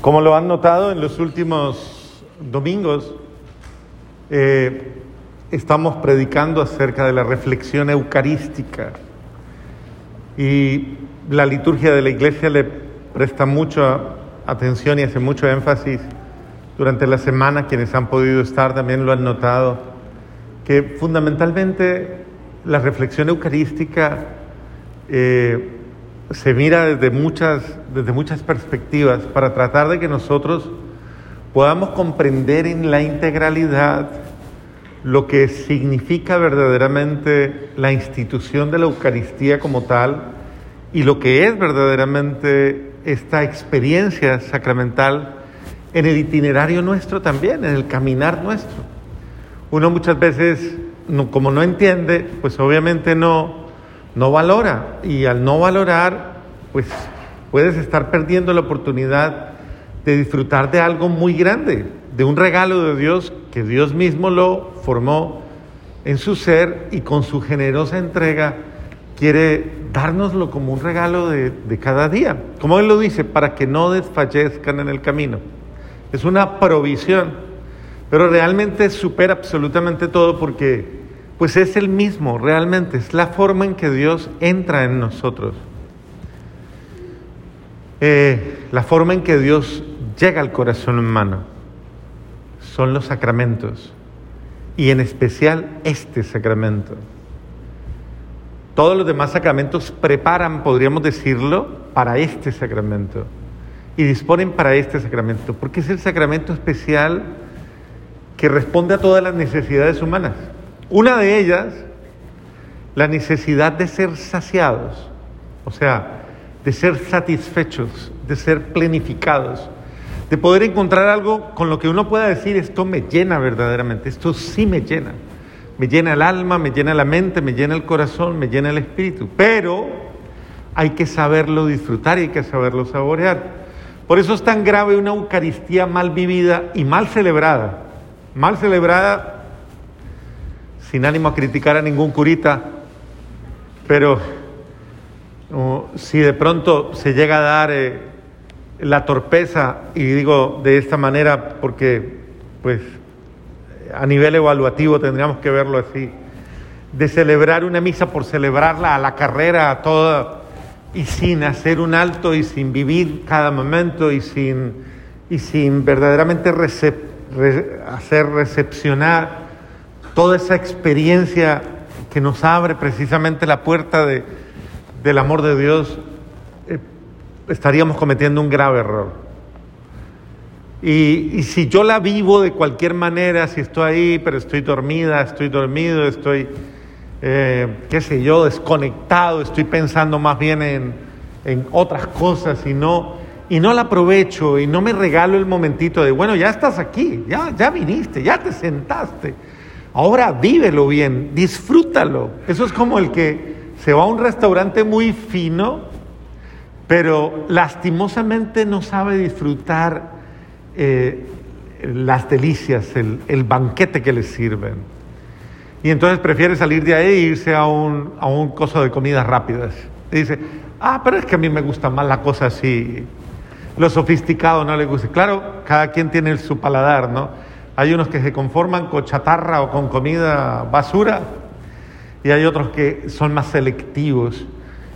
Como lo han notado en los últimos domingos, eh, estamos predicando acerca de la reflexión eucarística. Y la liturgia de la iglesia le presta mucha atención y hace mucho énfasis durante la semana, quienes han podido estar también lo han notado, que fundamentalmente la reflexión eucarística eh, se mira desde muchas, desde muchas perspectivas para tratar de que nosotros podamos comprender en la integralidad lo que significa verdaderamente la institución de la Eucaristía como tal y lo que es verdaderamente esta experiencia sacramental en el itinerario nuestro también, en el caminar nuestro. Uno muchas veces, como no entiende, pues obviamente no, no valora y al no valorar, pues puedes estar perdiendo la oportunidad de disfrutar de algo muy grande, de un regalo de Dios que Dios mismo lo formó en su ser y con su generosa entrega quiere dárnoslo como un regalo de, de, cada día. Como Él lo dice, para que no desfallezcan en el camino. Es una provisión, pero realmente supera absolutamente todo porque pues es el mismo, realmente, es la forma en que Dios entra en nosotros. Eh, la forma en que Dios llega al corazón humano son los sacramentos y en especial este sacramento. Todos los demás sacramentos preparan, podríamos decirlo, para este sacramento y disponen para este sacramento, porque es el sacramento especial que responde a todas las necesidades humanas. Una de ellas, la necesidad de ser saciados, o sea, de ser satisfechos, de ser plenificados, de poder encontrar algo con lo que uno pueda decir, esto me llena verdaderamente, esto sí me llena. Me llena el alma, me llena la mente, me llena el corazón, me llena el espíritu. Pero hay que saberlo disfrutar y hay que saberlo saborear. Por eso es tan grave una Eucaristía mal vivida y mal celebrada. Mal celebrada sin ánimo a criticar a ningún curita, pero si de pronto se llega a dar eh, la torpeza, y digo de esta manera porque pues a nivel evaluativo tendríamos que verlo así, de celebrar una misa por celebrarla a la carrera, a toda, y sin hacer un alto y sin vivir cada momento y sin, y sin verdaderamente hacer recepcionar toda esa experiencia que nos abre precisamente la puerta de, del amor de Dios, eh, estaríamos cometiendo un grave error. Y, si yo la vivo de cualquier manera, si estoy ahí, pero estoy dormida, estoy dormido, estoy, eh, qué sé yo, desconectado, estoy pensando más bien en, en otras cosas y no, y no la aprovecho y no me regalo el momentito de, bueno, ya estás aquí, ya, ya viniste, ya te sentaste Ahora vívelo bien, disfrútalo. Eso es como el que se va a un restaurante muy fino, pero lastimosamente no sabe disfrutar eh, las delicias, el, banquete que le sirven. Y entonces prefiere salir de ahí e irse a un, a un coso de comidas rápidas. Dice, ah, pero es que a mí me gusta más la cosa así. Lo sofisticado no le gusta. Claro, cada quien tiene su paladar, ¿no? Hay unos que se conforman con chatarra o con comida basura y hay otros que son más selectivos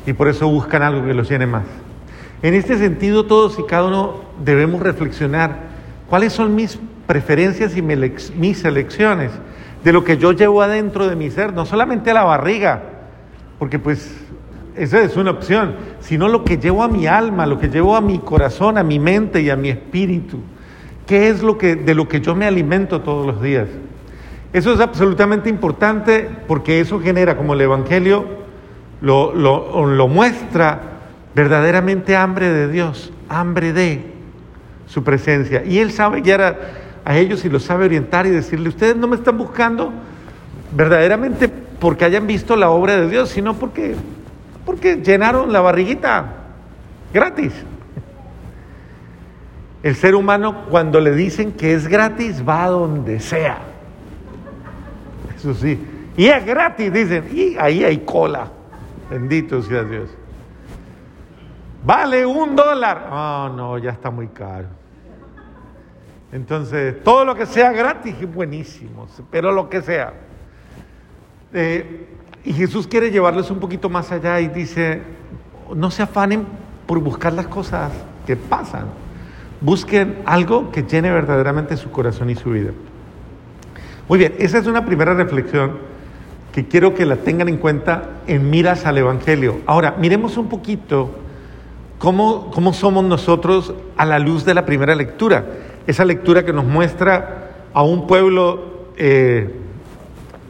y por eso buscan algo que los llene más. En este sentido, todos y cada uno debemos reflexionar cuáles son mis preferencias y mis elecciones de lo que yo llevo adentro de mi ser, no solamente a la barriga, porque pues esa es una opción, sino lo que llevo a mi alma, lo que llevo a mi corazón, a mi mente y a mi espíritu. ¿Qué es lo que, de lo que yo me alimento todos los días? Eso es absolutamente importante porque eso genera, como el Evangelio lo, lo, muestra, verdaderamente hambre de Dios, hambre de su presencia. Y Él sabe guiar a, a ellos y los sabe orientar y decirle, ustedes no me están buscando verdaderamente porque hayan visto la obra de Dios, sino porque, porque llenaron la barriguita gratis. El ser humano cuando le dicen que es gratis va a donde sea. Eso sí. Y es gratis, dicen. Y ahí hay cola. Bendito sea Dios. Vale un dólar. Oh, no, ya está muy caro. Entonces, todo lo que sea gratis es buenísimo, pero lo que sea. Eh, y Jesús quiere llevarles un poquito más allá y dice, no se afanen por buscar las cosas que pasan. Busquen algo que llene verdaderamente su corazón y su vida. Muy bien, esa es una primera reflexión que quiero que la tengan en cuenta en miras al Evangelio. Ahora, miremos un poquito cómo, cómo somos nosotros a la luz de la primera lectura. Esa lectura que nos muestra a un pueblo eh,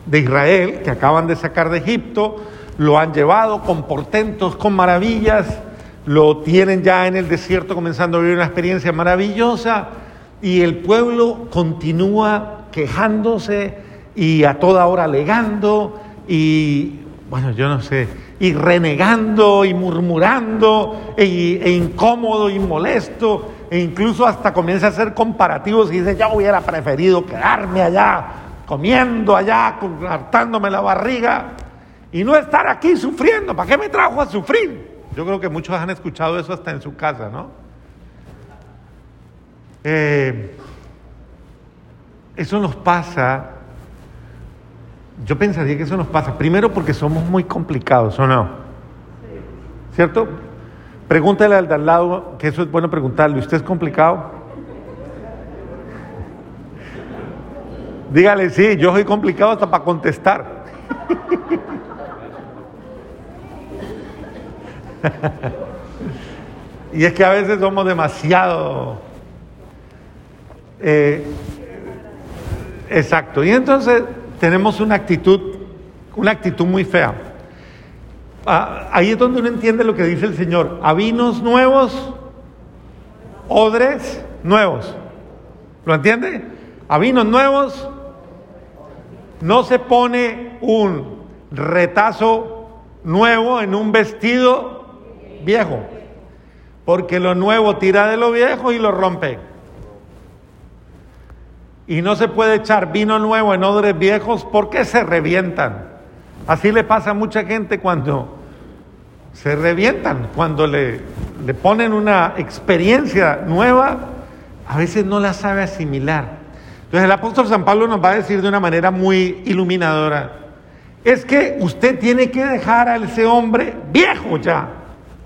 de Israel que acaban de sacar de Egipto, lo han llevado con portentos, con maravillas, lo tienen ya en el desierto comenzando a vivir una experiencia maravillosa y el pueblo continúa quejándose y a toda hora alegando y, bueno, yo no sé, y renegando y murmurando e, e incómodo y molesto e incluso hasta comienza a hacer comparativos y dice, yo hubiera preferido quedarme allá, comiendo allá, hartándome la barriga y no estar aquí sufriendo. ¿Para qué me trajo a sufrir? Yo creo que muchos han escuchado eso hasta en su casa, ¿no? Eh, eso nos pasa, yo pensaría que eso nos pasa, primero porque somos muy complicados, ¿o no? ¿Cierto? Pregúntale al de al lado, que eso es bueno preguntarle, ¿usted es complicado? Dígale, sí, yo soy complicado hasta para contestar. y es que a veces somos demasiado... Eh, exacto. Y entonces tenemos una actitud, una actitud muy fea. Ah, ahí es donde uno entiende lo que dice el Señor. A vinos nuevos, odres nuevos. ¿Lo entiende? A vinos nuevos no se pone un retazo nuevo en un vestido viejo, porque lo nuevo tira de lo viejo y lo rompe. Y no se puede echar vino nuevo en odres viejos porque se revientan. Así le pasa a mucha gente cuando se revientan, cuando le, le ponen una experiencia nueva, a veces no la sabe asimilar. Entonces el apóstol San Pablo nos va a decir de una manera muy iluminadora, es que usted tiene que dejar a ese hombre viejo ya,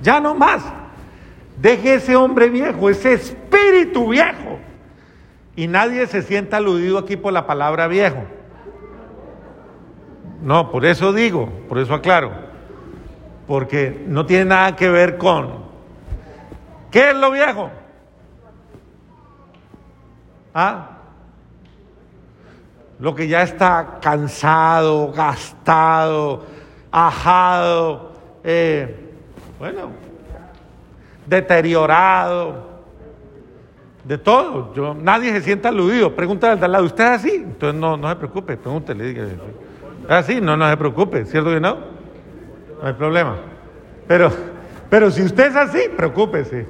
ya no más. Deje ese hombre viejo, ese espíritu viejo. Y nadie se sienta aludido aquí por la palabra viejo. No, por eso digo, por eso aclaro. Porque no tiene nada que ver con... ¿Qué es lo viejo? ¿Ah? Lo que ya está cansado, gastado, ajado. Eh, bueno, deteriorado, de todo. Yo, nadie se sienta aludido. Pregúntale al de al lado, ¿usted es así? Entonces no, no se preocupe, pregúntele. ¿Es así? No, no se preocupe, ¿cierto que no? No hay problema. Pero, pero si usted es así, preocúpese.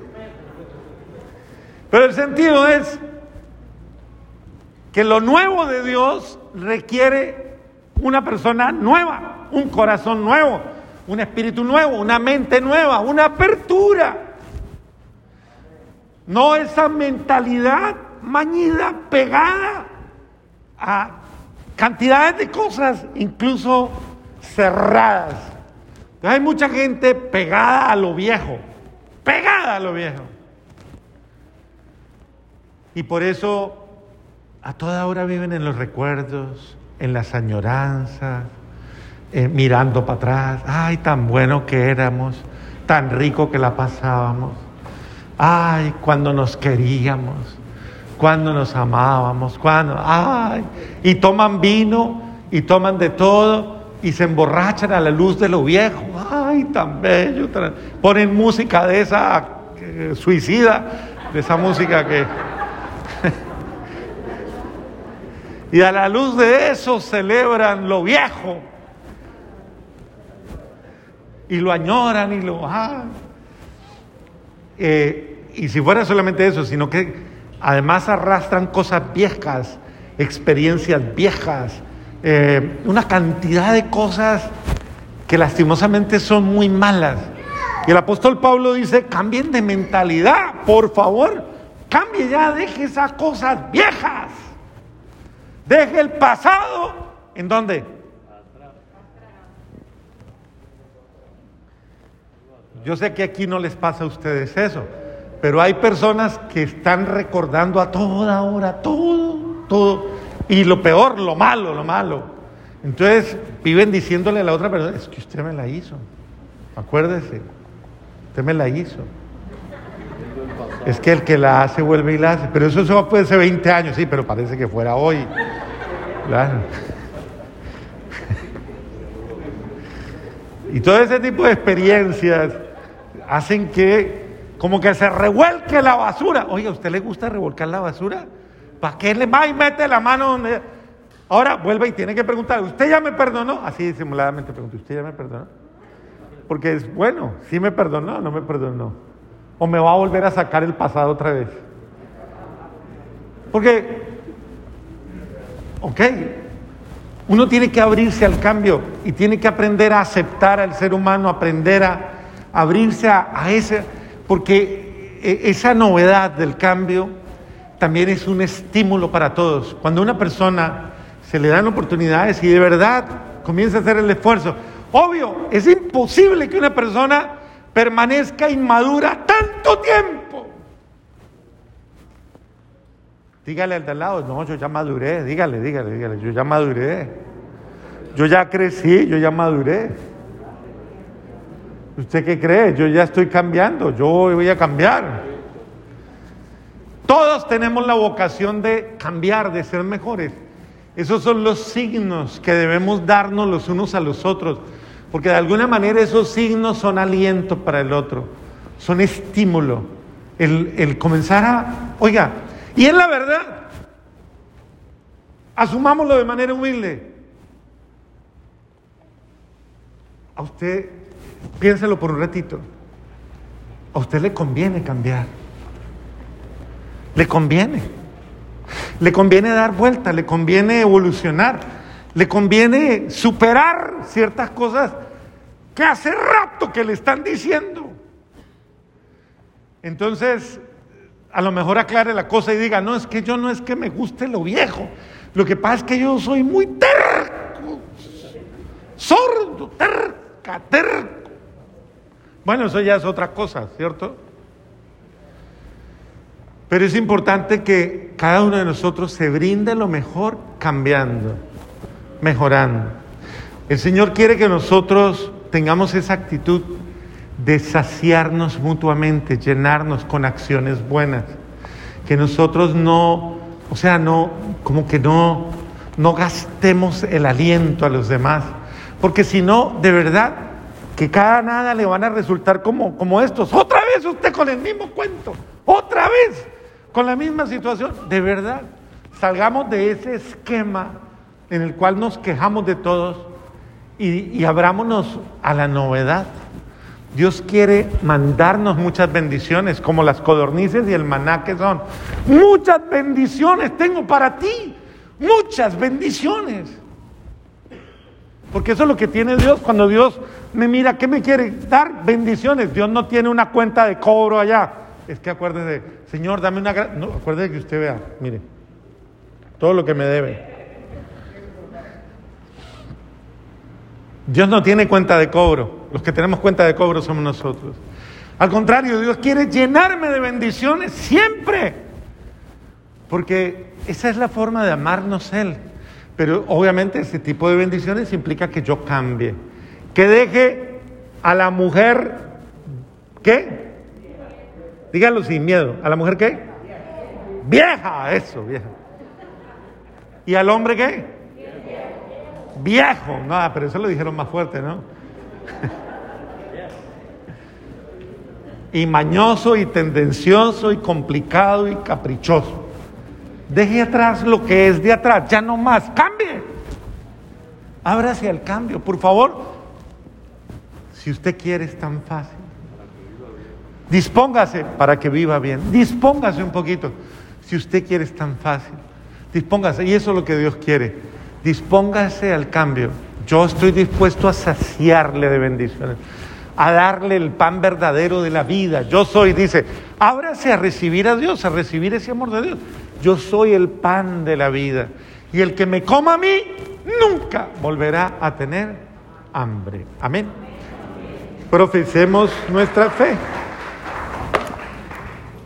Pero el sentido es que lo nuevo de Dios requiere una persona nueva, un corazón nuevo un espíritu nuevo, una mente nueva, una apertura. No esa mentalidad mañida, pegada a cantidades de cosas, incluso cerradas. hay mucha gente pegada a lo viejo, pegada a lo viejo. Y por eso a toda hora viven en los recuerdos, en las añoranzas, eh, mirando para atrás, ay, tan bueno que éramos, tan rico que la pasábamos, ay, cuando nos queríamos, cuando nos amábamos, cuando, ay, y toman vino y toman de todo y se emborrachan a la luz de lo viejo, ay, tan bello, ponen música de esa eh, suicida, de esa música que... y a la luz de eso celebran lo viejo y lo añoran y lo... Ah. Eh, y si fuera solamente eso, sino que además arrastran cosas viejas, experiencias viejas, eh, una cantidad de cosas que lastimosamente son muy malas. Y el apóstol Pablo dice, cambien de mentalidad, por favor, cambie ya, deje esas cosas viejas. Deje el pasado. ¿En dónde? Yo sé que aquí no les pasa a ustedes eso, pero hay personas que están recordando a toda hora, todo, todo, y lo peor, lo malo, lo malo. Entonces viven diciéndole a la otra persona, es que usted me la hizo, acuérdese, usted me la hizo. Es que el que la hace vuelve y la hace, pero eso, eso puede ser 20 años, sí, pero parece que fuera hoy. Claro. Y todo ese tipo de experiencias hacen que como que se revuelque la basura. Oye, ¿a usted le gusta revolcar la basura? ¿Para qué le va y mete la mano donde... Ahora vuelve y tiene que preguntar, ¿usted ya me perdonó? Así disimuladamente pregunta, ¿usted ya me perdonó? Porque es bueno, si me perdonó o no me perdonó. O me va a volver a sacar el pasado otra vez. Porque, ok, uno tiene que abrirse al cambio y tiene que aprender a aceptar al ser humano, aprender a abrirse a, ese, porque e, esa novedad del cambio también es un estímulo para todos. Cuando una persona se le dan oportunidades y de verdad comienza a hacer el esfuerzo, obvio, es imposible que una persona permanezca inmadura tanto tiempo. Dígale al de al lado, no, yo ya maduré, dígale, dígale, dígale, yo ya maduré. Yo ya crecí, yo ya maduré. ¿Usted qué cree? Yo ya estoy cambiando, yo voy a cambiar. Todos tenemos la vocación de cambiar, de ser mejores. Esos son los signos que debemos darnos los unos a los otros, porque de alguna manera esos signos son aliento para el otro, son estímulo. El, el comenzar a, oiga, y es la verdad, asumámoslo de manera humilde. A usted Piénselo por un ratito. A usted le conviene cambiar. Le conviene. Le conviene dar vuelta, le conviene evolucionar, le conviene superar ciertas cosas que hace rato que le están diciendo. Entonces, a lo mejor aclare la cosa y diga, no, es que yo no es que me guste lo viejo, lo que pasa es que yo soy muy terco, sordo, terca, terco. Bueno, eso ya es otra cosa, ¿cierto? Pero es importante que cada uno de nosotros se brinde lo mejor cambiando, mejorando. El Señor quiere que nosotros tengamos esa actitud de saciarnos mutuamente, llenarnos con acciones buenas. Que nosotros no, o sea, no, como que no, no gastemos el aliento a los demás. Porque si no, de verdad, que cada nada le van a resultar como, como estos. Otra vez usted con el mismo cuento, otra vez con la misma situación. De verdad, salgamos de ese esquema en el cual nos quejamos de todos y, y abrámonos a la novedad. Dios quiere mandarnos muchas bendiciones, como las codornices y el maná que son. Muchas bendiciones tengo para ti, muchas bendiciones. Porque eso es lo que tiene Dios cuando Dios me mira, ¿qué me quiere dar? Bendiciones. Dios no tiene una cuenta de cobro allá. Es que acuérdese, Señor, dame una... No, acuérdese que usted vea, mire, todo lo que me debe. Dios no tiene cuenta de cobro. Los que tenemos cuenta de cobro somos nosotros. Al contrario, Dios quiere llenarme de bendiciones siempre. Porque esa es la forma de amarnos Él. Pero obviamente ese tipo de bendiciones implica que yo cambie, que deje a la mujer, ¿qué? Dígalo sin miedo, ¿a la mujer qué? Vieja, eso, vieja. ¿Y al hombre qué? Viejo, no, pero eso lo dijeron más fuerte, ¿no? y mañoso y tendencioso y complicado y caprichoso. Deje atrás lo que es de atrás, ya no más, cambie. Ábrase al cambio, por favor. Si usted quiere, es tan fácil. Dispóngase para que viva bien. Dispóngase un poquito. Si usted quiere, es tan fácil. Dispóngase. Y eso es lo que Dios quiere. Dispóngase al cambio. Yo estoy dispuesto a saciarle de bendiciones, a darle el pan verdadero de la vida. Yo soy, dice, Ábrase a recibir a Dios, a recibir ese amor de Dios. Yo soy el pan de la vida. Y el que me coma a mí, nunca volverá a tener hambre. Amén. Profesemos nuestra fe.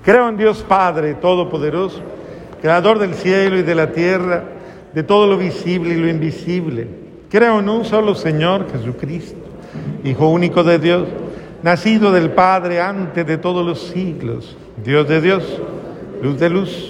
Creo en Dios Padre Todopoderoso, Creador del cielo y de la tierra, de todo lo visible y lo invisible. Creo en un solo Señor, Jesucristo, Hijo único de Dios, nacido del Padre antes de todos los siglos, Dios de Dios, luz de luz,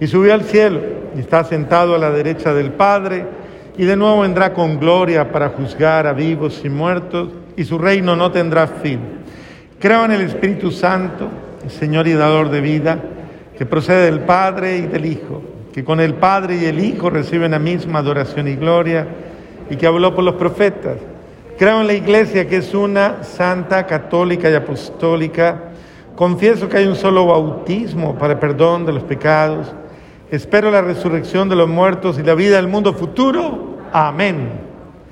Y subió al cielo y está sentado a la derecha del Padre y de nuevo vendrá con gloria para juzgar a vivos y muertos y su reino no tendrá fin. Creo en el Espíritu Santo, Señor y dador de vida, que procede del Padre y del Hijo, que con el Padre y el Hijo reciben la misma adoración y gloria, y que habló por los profetas. Creo en la Iglesia, que es una santa, católica y apostólica. Confieso que hay un solo bautismo para perdón de los pecados. Espero la resurrección de los muertos y la vida del mundo futuro. Amén.